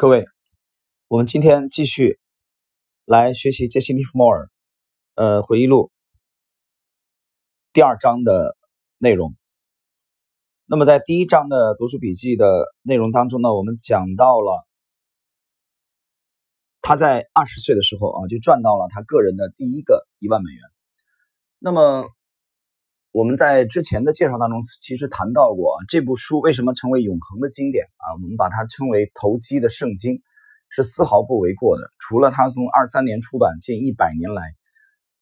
各位，我们今天继续来学习杰西·利弗莫尔呃回忆录第二章的内容。那么在第一章的读书笔记的内容当中呢，我们讲到了他在二十岁的时候啊，就赚到了他个人的第一个一万美元。那么我们在之前的介绍当中其实谈到过这部书为什么成为永恒的经典啊？我们把它称为投机的圣经，是丝毫不为过的。除了它从二三年出版近一百年来，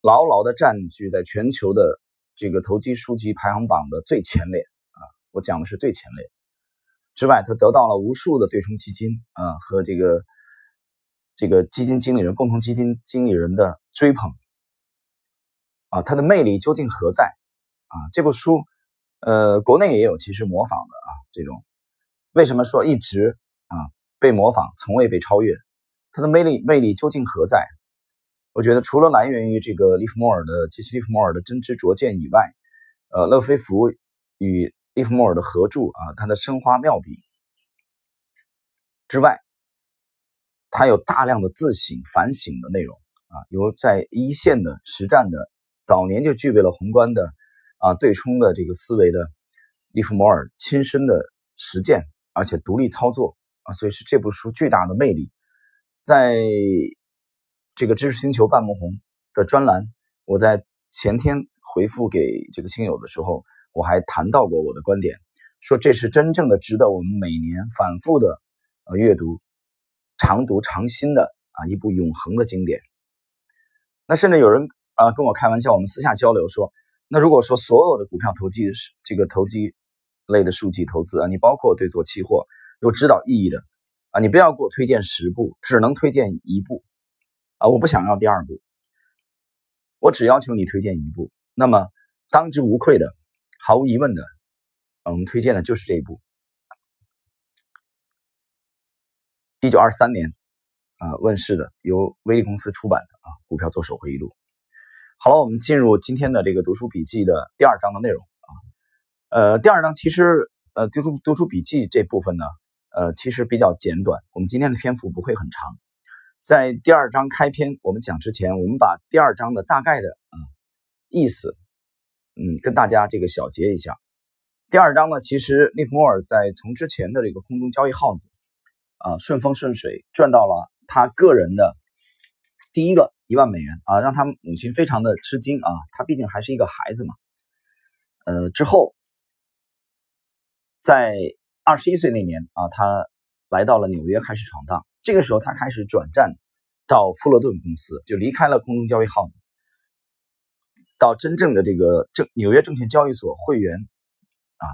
牢牢的占据在全球的这个投机书籍排行榜的最前列啊，我讲的是最前列之外，它得到了无数的对冲基金啊和这个这个基金经理人、共同基金经理人的追捧啊，它的魅力究竟何在？啊，这部书，呃，国内也有其实模仿的啊，这种为什么说一直啊被模仿，从未被超越？它的魅力魅力究竟何在？我觉得除了来源于这个利弗莫尔的杰西·利弗莫尔的真知灼见以外，呃，勒菲弗与利弗莫尔的合著啊，他的生花妙笔之外，他有大量的自省反省的内容啊，由在一线的实战的早年就具备了宏观的。啊，对冲的这个思维的利弗摩尔亲身的实践，而且独立操作啊，所以是这部书巨大的魅力。在这个知识星球半梦红的专栏，我在前天回复给这个亲友的时候，我还谈到过我的观点，说这是真正的值得我们每年反复的呃阅读、常读常新的啊一部永恒的经典。那甚至有人啊跟我开玩笑，我们私下交流说。那如果说所有的股票投机是这个投机类的数据投资啊，你包括对做期货有指导意义的啊，你不要给我推荐十步，只能推荐一步啊，我不想要第二步，我只要求你推荐一步，那么当之无愧的，毫无疑问的，我们推荐的就是这一步。一九二三年啊问世的，由威利公司出版的啊《股票做手回忆录》。好了，我们进入今天的这个读书笔记的第二章的内容啊。呃，第二章其实呃读书读书笔记这部分呢，呃其实比较简短，我们今天的篇幅不会很长。在第二章开篇我们讲之前，我们把第二章的大概的啊意思，嗯，跟大家这个小结一下。第二章呢，其实利弗莫尔在从之前的这个空中交易号子啊顺风顺水赚到了他个人的第一个。一万美元啊，让他母亲非常的吃惊啊！他毕竟还是一个孩子嘛。呃，之后在二十一岁那年啊，他来到了纽约开始闯荡。这个时候，他开始转战到富勒顿公司，就离开了空中交易号子，到真正的这个证纽约证券交易所会员啊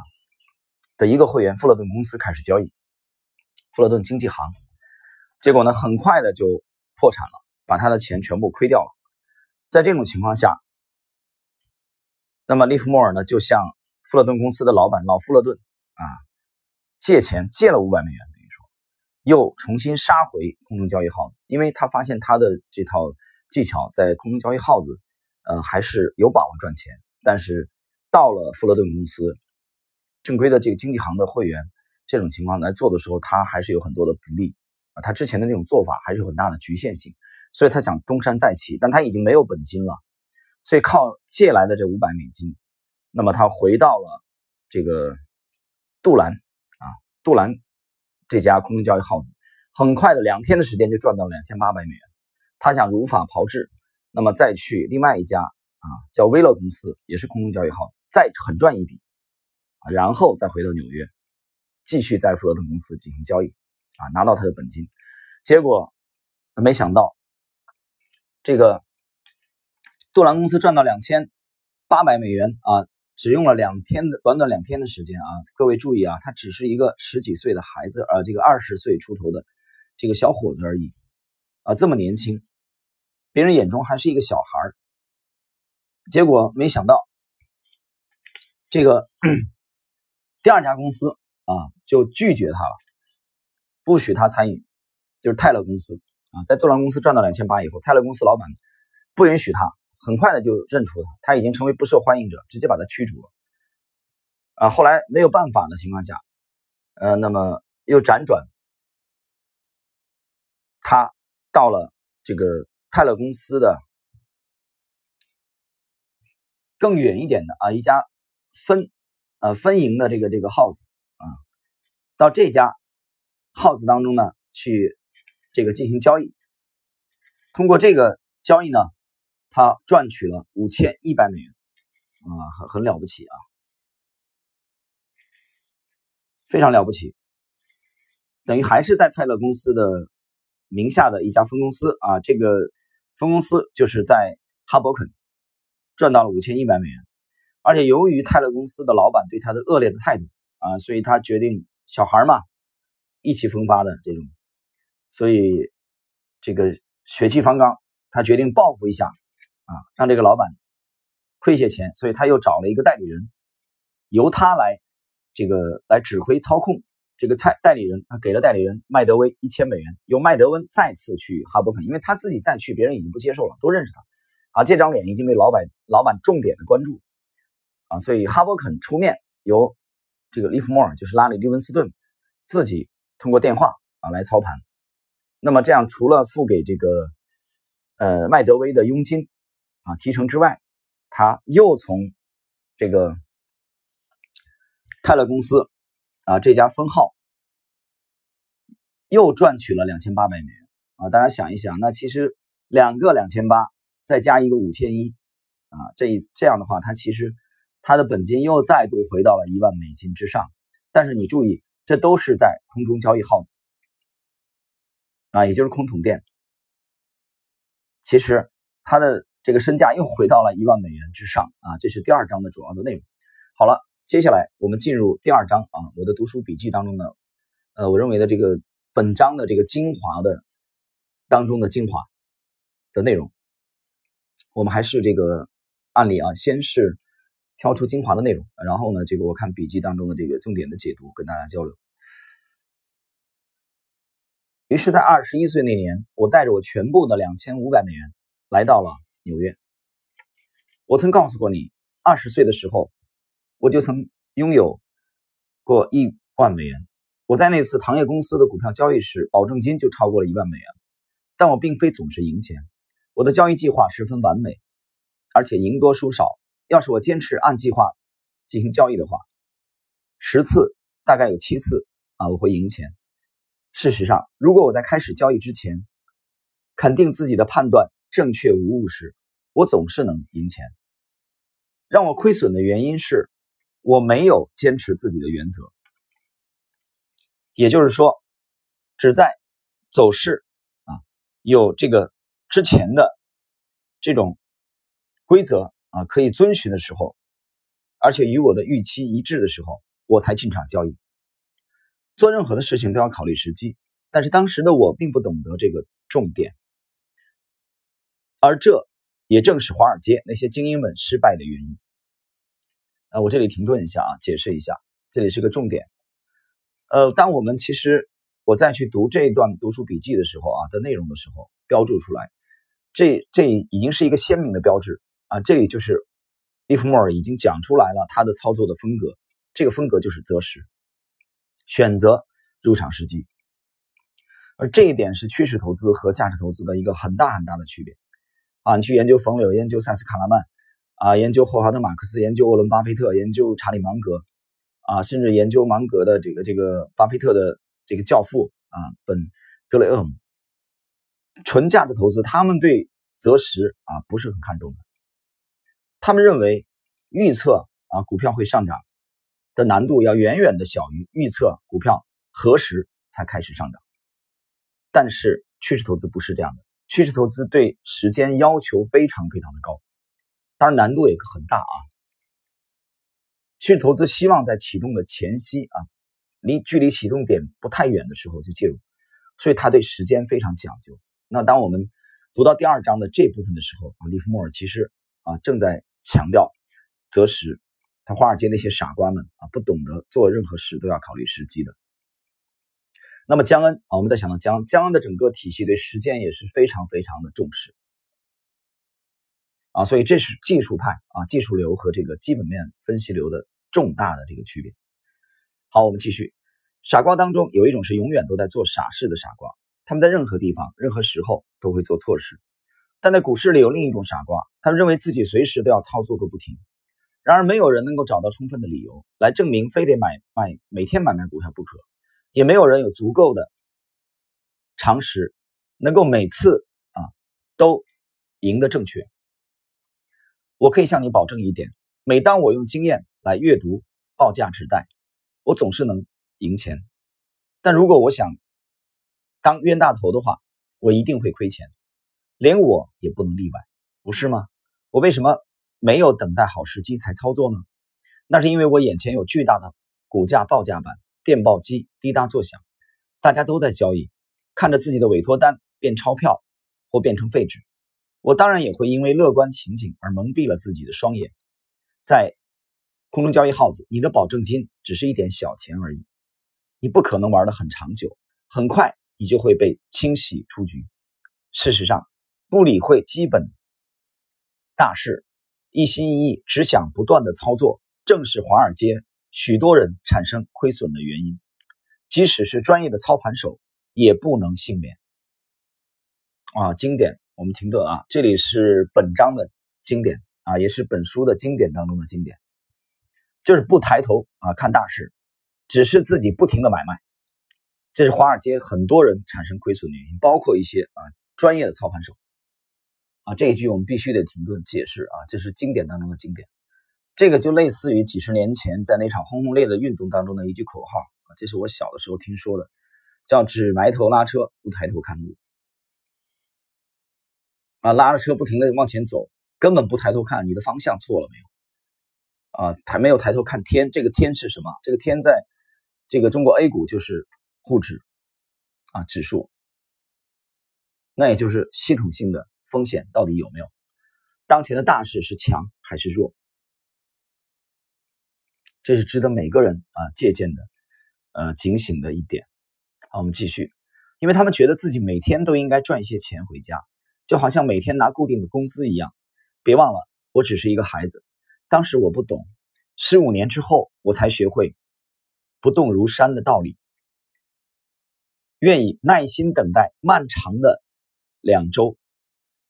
的一个会员富勒顿公司开始交易，富勒顿经纪行。结果呢，很快的就破产了。把他的钱全部亏掉了，在这种情况下，那么利弗莫尔呢就向富勒顿公司的老板老富勒顿啊借钱，借了五百美元，等于说又重新杀回空中交易号子，因为他发现他的这套技巧在空中交易号子，呃还是有把握赚钱，但是到了富勒顿公司正规的这个经纪行的会员这种情况来做的时候，他还是有很多的不利。啊，他之前的那种做法还是有很大的局限性。所以他想东山再起，但他已经没有本金了，所以靠借来的这五百美金，那么他回到了这个杜兰啊，杜兰这家空中交易号子，很快的两天的时间就赚到两千八百美元。他想如法炮制，那么再去另外一家啊叫威乐公司，也是空中交易号子，再狠赚一笔啊，然后再回到纽约，继续在富勒顿公司进行交易啊，拿到他的本金。结果没想到。这个杜兰公司赚到两千八百美元啊，只用了两天的短短两天的时间啊！各位注意啊，他只是一个十几岁的孩子，呃，这个二十岁出头的这个小伙子而已啊，这么年轻，别人眼中还是一个小孩。结果没想到，这个 第二家公司啊就拒绝他了，不许他参与，就是泰勒公司。啊，在杜兰公司赚到两千八以后，泰勒公司老板不允许他，很快的就认出他，他已经成为不受欢迎者，直接把他驱逐了。啊，后来没有办法的情况下，呃，那么又辗转他到了这个泰勒公司的更远一点的啊一家分呃分营的这个这个号子啊，到这家号子当中呢去这个进行交易，通过这个交易呢，他赚取了五千一百美元啊，很很了不起啊，非常了不起，等于还是在泰勒公司的。名下的一家分公司啊，这个分公司就是在哈伯肯赚到了五千一百美元，而且由于泰勒公司的老板对他的恶劣的态度啊，所以他决定小孩嘛，意气风发的这种，所以这个血气方刚，他决定报复一下啊，让这个老板亏些钱，所以他又找了一个代理人，由他来这个来指挥操控。这个代代理人，他给了代理人麦德威一千美元，由麦德温再次去哈伯肯，因为他自己再去，别人已经不接受了，都认识他，啊，这张脸已经被老板老板重点的关注，啊，所以哈伯肯出面，由这个利弗莫尔，就是拉里利文斯顿自己通过电话啊来操盘，那么这样除了付给这个呃麦德威的佣金啊提成之外，他又从这个泰勒公司。啊，这家分号又赚取了两千八百美元啊！大家想一想，那其实两个两千八再加一个五千一啊，这一这样的话，他其实他的本金又再度回到了一万美金之上。但是你注意，这都是在空中交易号子啊，也就是空桶店。其实它的这个身价又回到了一万美元之上啊！这是第二章的主要的内容。好了。接下来我们进入第二章啊，我的读书笔记当中呢，呃，我认为的这个本章的这个精华的当中的精华的内容，我们还是这个案例啊，先是挑出精华的内容，然后呢，这个我看笔记当中的这个重点的解读，跟大家交流。于是，在二十一岁那年，我带着我全部的两千五百美元来到了纽约。我曾告诉过你，二十岁的时候。我就曾拥有过一万美元。我在那次糖业公司的股票交易时，保证金就超过了一万美元。但我并非总是赢钱。我的交易计划十分完美，而且赢多输少。要是我坚持按计划进行交易的话，十次大概有七次啊我会赢钱。事实上，如果我在开始交易之前肯定自己的判断正确无误时，我总是能赢钱。让我亏损的原因是。我没有坚持自己的原则，也就是说，只在走势啊有这个之前的这种规则啊可以遵循的时候，而且与我的预期一致的时候，我才进场交易。做任何的事情都要考虑时机，但是当时的我并不懂得这个重点，而这也正是华尔街那些精英们失败的原因。呃，我这里停顿一下啊，解释一下，这里是个重点。呃，当我们其实我再去读这一段读书笔记的时候啊的内容的时候，标注出来，这这已经是一个鲜明的标志啊。这里就是利弗莫尔已经讲出来了他的操作的风格，这个风格就是择时，选择入场时机，而这一点是趋势投资和价值投资的一个很大很大的区别啊。你去研究冯柳，研究塞斯卡拉曼。啊，研究霍华德·马克思，研究沃伦·巴菲特，研究查理·芒格，啊，甚至研究芒格的这个这个巴菲特的这个教父啊，本·格雷厄姆，纯价值投资，他们对择时啊不是很看重的，他们认为预测啊股票会上涨的难度要远远的小于预测股票何时才开始上涨，但是趋势投资不是这样的，趋势投资对时间要求非常非常的高。当然难度也很大啊。趋势投资希望在启动的前夕啊，离距离启动点不太远的时候就介入，所以他对时间非常讲究。那当我们读到第二章的这部分的时候啊，利弗莫尔其实啊正在强调择时。他华尔街那些傻瓜们啊，不懂得做任何事都要考虑时机的。那么江恩啊，我们再想到江江恩的整个体系对时间也是非常非常的重视。啊，所以这是技术派啊，技术流和这个基本面分析流的重大的这个区别。好，我们继续。傻瓜当中有一种是永远都在做傻事的傻瓜，他们在任何地方、任何时候都会做错事。但在股市里有另一种傻瓜，他们认为自己随时都要操作个不停。然而，没有人能够找到充分的理由来证明非得买卖每天买卖股票不可，也没有人有足够的常识能够每次啊都赢得正确。我可以向你保证一点：每当我用经验来阅读报价纸带，我总是能赢钱。但如果我想当冤大头的话，我一定会亏钱。连我也不能例外，不是吗？我为什么没有等待好时机才操作呢？那是因为我眼前有巨大的股价报价板，电报机滴答作响，大家都在交易，看着自己的委托单变钞票或变成废纸，我当然也会因为乐观情景而蒙蔽了自己的双眼。在空中交易号子，你的保证金只是一点小钱而已，你不可能玩得很长久，很快你就会被清洗出局。事实上。不理会基本大事，一心一意只想不断的操作，正是华尔街许多人产生亏损的原因。即使是专业的操盘手，也不能幸免。啊，经典，我们停顿啊，这里是本章的经典啊，也是本书的经典当中的经典，就是不抬头啊看大事，只是自己不停的买卖，这是华尔街很多人产生亏损的原因，包括一些啊专业的操盘手。啊，这一句我们必须得停顿解释啊，这是经典当中的经典。这个就类似于几十年前在那场轰轰烈烈的运动当中的一句口号啊，这是我小的时候听说的，叫“只埋头拉车，不抬头看路”。啊，拉着车不停的往前走，根本不抬头看，你的方向错了没有？啊，抬没有抬头看天，这个天是什么？这个天在这个中国 A 股就是沪指啊指数，那也就是系统性的。风险到底有没有？当前的大势是强还是弱？这是值得每个人啊借鉴的，呃，警醒的一点。好，我们继续，因为他们觉得自己每天都应该赚一些钱回家，就好像每天拿固定的工资一样。别忘了，我只是一个孩子，当时我不懂，十五年之后我才学会不动如山的道理，愿意耐心等待漫长的两周。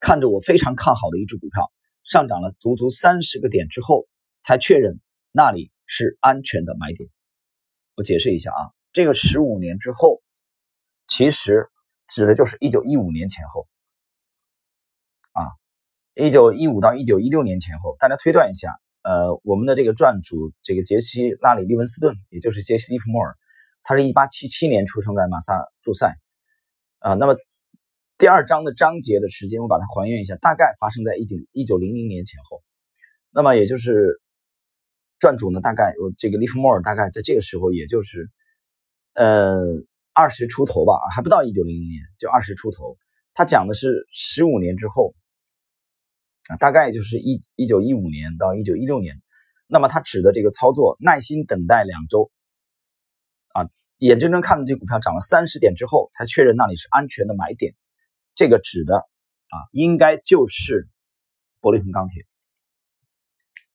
看着我非常看好的一只股票上涨了足足三十个点之后，才确认那里是安全的买点。我解释一下啊，这个十五年之后，其实指的就是一九一五年前后啊，一九一五到一九一六年前后。大家推断一下，呃，我们的这个传主这个杰西·拉里·利文斯顿，也就是杰西·利弗莫尔，他是一八七七年出生在马萨诸塞啊，那么。第二章的章节的时间，我把它还原一下，大概发生在一九一九零零年前后。那么也就是传主呢，大概我这个利弗莫尔大概在这个时候，也就是呃二十出头吧，还不到一九零零年，就二十出头。他讲的是十五年之后啊，大概就是一一九一五年到一九一六年。那么他指的这个操作，耐心等待两周啊，眼睁睁看着这股票涨了三十点之后，才确认那里是安全的买点。这个指的啊，应该就是伯利恒钢铁。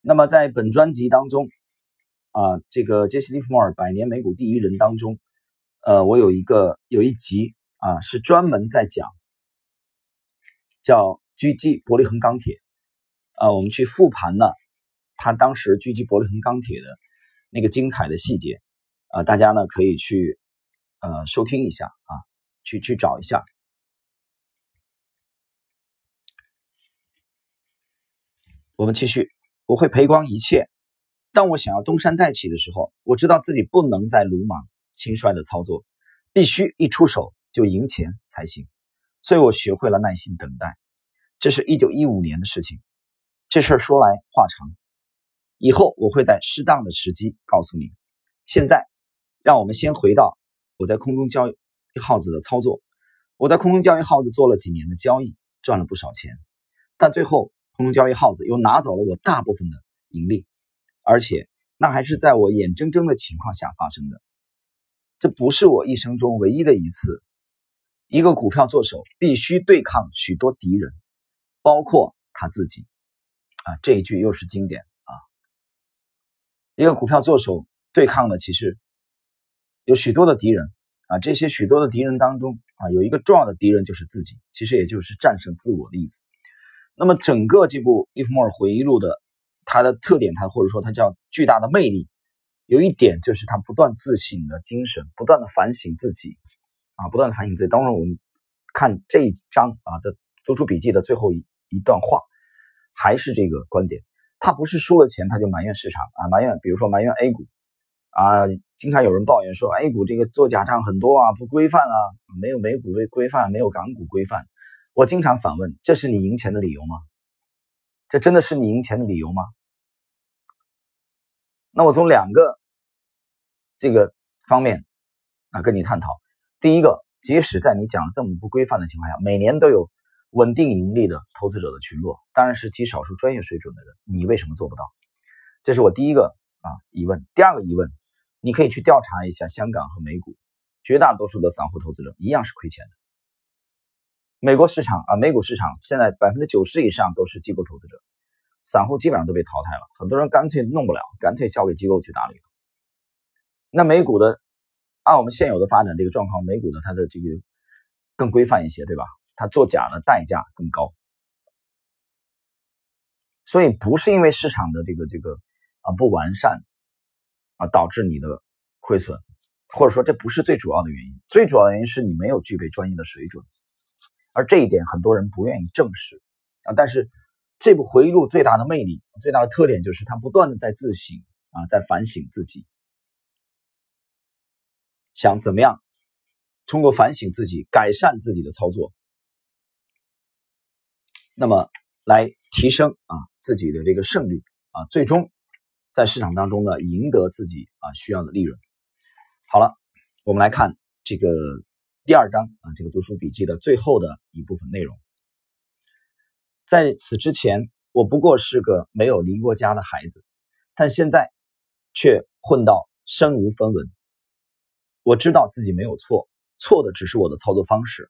那么在本专辑当中啊，这个杰西·利弗莫尔《百年美股第一人》当中，呃，我有一个有一集啊，是专门在讲叫狙击伯利恒钢铁啊，我们去复盘呢，他当时狙击伯利恒钢铁的那个精彩的细节啊，大家呢可以去呃收听一下啊，去去找一下。我们继续，我会赔光一切。当我想要东山再起的时候，我知道自己不能再鲁莽轻率的操作，必须一出手就赢钱才行。所以我学会了耐心等待。这是一九一五年的事情。这事儿说来话长，以后我会在适当的时机告诉你。现在，让我们先回到我在空中交易耗子的操作。我在空中交易耗子做了几年的交易，赚了不少钱，但最后。空中交易耗子又拿走了我大部分的盈利，而且那还是在我眼睁睁的情况下发生的。这不是我一生中唯一的一次。一个股票做手必须对抗许多敌人，包括他自己。啊，这一句又是经典啊！一个股票做手对抗的其实有许多的敌人啊，这些许多的敌人当中啊，有一个重要的敌人就是自己，其实也就是战胜自我的意思。那么整个这部利弗莫尔回忆录的它的特点，它或者说它叫巨大的魅力，有一点就是他不断自省的精神，不断的反省自己啊，不断的反省自己。当然，我们看这一章啊的做出笔记的最后一一段话，还是这个观点，他不是输了钱他就埋怨市场啊，埋怨比如说埋怨 A 股。啊，经常有人抱怨说，A 股这个做假账很多啊，不规范啊，没有美股规规范，没有港股规范。我经常反问，这是你赢钱的理由吗？这真的是你赢钱的理由吗？那我从两个这个方面啊跟你探讨。第一个，即使在你讲的这么不规范的情况下，每年都有稳定盈利的投资者的群落，当然是极少数专业水准的人，你为什么做不到？这是我第一个啊疑问。第二个疑问。你可以去调查一下香港和美股，绝大多数的散户投资者一样是亏钱的。美国市场啊，美股市场现在百分之九十以上都是机构投资者，散户基本上都被淘汰了。很多人干脆弄不了，干脆交给机构去打理。那美股的，按我们现有的发展这个状况，美股的它的这个更规范一些，对吧？它作假的代价更高，所以不是因为市场的这个这个啊不完善。啊，导致你的亏损，或者说这不是最主要的原因，最主要的原因是你没有具备专业的水准，而这一点很多人不愿意正视啊。但是这部回忆录最大的魅力、最大的特点就是它不断的在自省啊，在反省自己，想怎么样通过反省自己改善自己的操作，那么来提升啊自己的这个胜率啊，最终。在市场当中呢，赢得自己啊需要的利润。好了，我们来看这个第二章啊，这个读书笔记的最后的一部分内容。在此之前，我不过是个没有离过家的孩子，但现在却混到身无分文。我知道自己没有错，错的只是我的操作方式。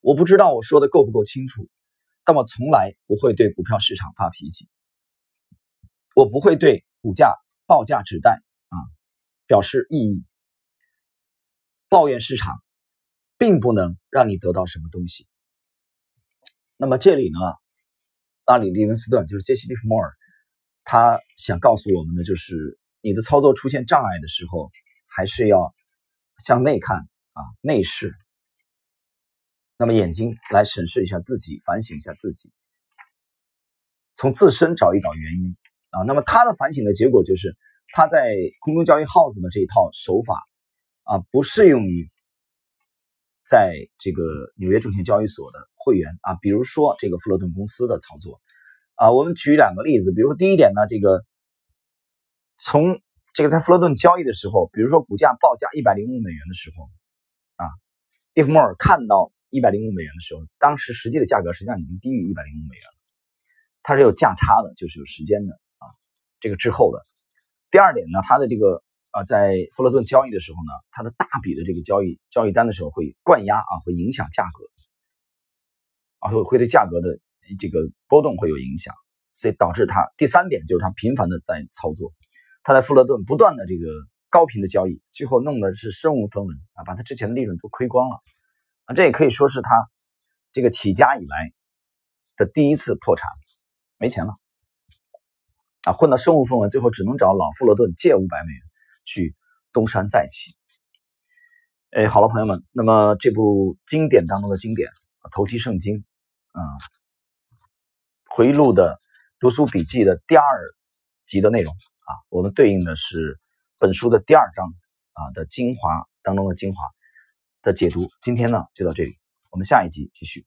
我不知道我说的够不够清楚，但我从来不会对股票市场发脾气。我不会对股价报价指代啊表示异议，抱怨市场并不能让你得到什么东西。那么这里呢，阿里·利文斯顿就是杰西·利弗莫尔，他想告诉我们的就是，你的操作出现障碍的时候，还是要向内看啊，内视，那么眼睛来审视一下自己，反省一下自己，从自身找一找原因。啊，那么他的反省的结果就是，他在空中交易 house 的这一套手法啊，不适用于在这个纽约证券交易所的会员啊。比如说这个富勒顿公司的操作啊，我们举两个例子。比如说第一点呢，这个从这个在富勒顿交易的时候，比如说股价报价一百零五美元的时候啊，利弗莫尔看到一百零五美元的时候，当时实际的价格实际上已经低于一百零五美元了，它是有价差的，就是有时间的啊。这个滞后的第二点呢，它的这个啊，在富勒顿交易的时候呢，它的大笔的这个交易交易单的时候会灌压啊，会影响价格啊，会会对价格的这个波动会有影响，所以导致它第三点就是它频繁的在操作，他在富勒顿不断的这个高频的交易，最后弄的是身无分文啊，把他之前的利润都亏光了啊，这也可以说是他这个起家以来的第一次破产，没钱了。啊，混到身无分文，最后只能找老富勒顿借五百美元去东山再起。哎，好了，朋友们，那么这部经典当中的经典《投机圣经》啊，回忆录的读书笔记的第二集的内容啊，我们对应的是本书的第二章啊的精华当中的精华的解读。今天呢就到这里，我们下一集继续。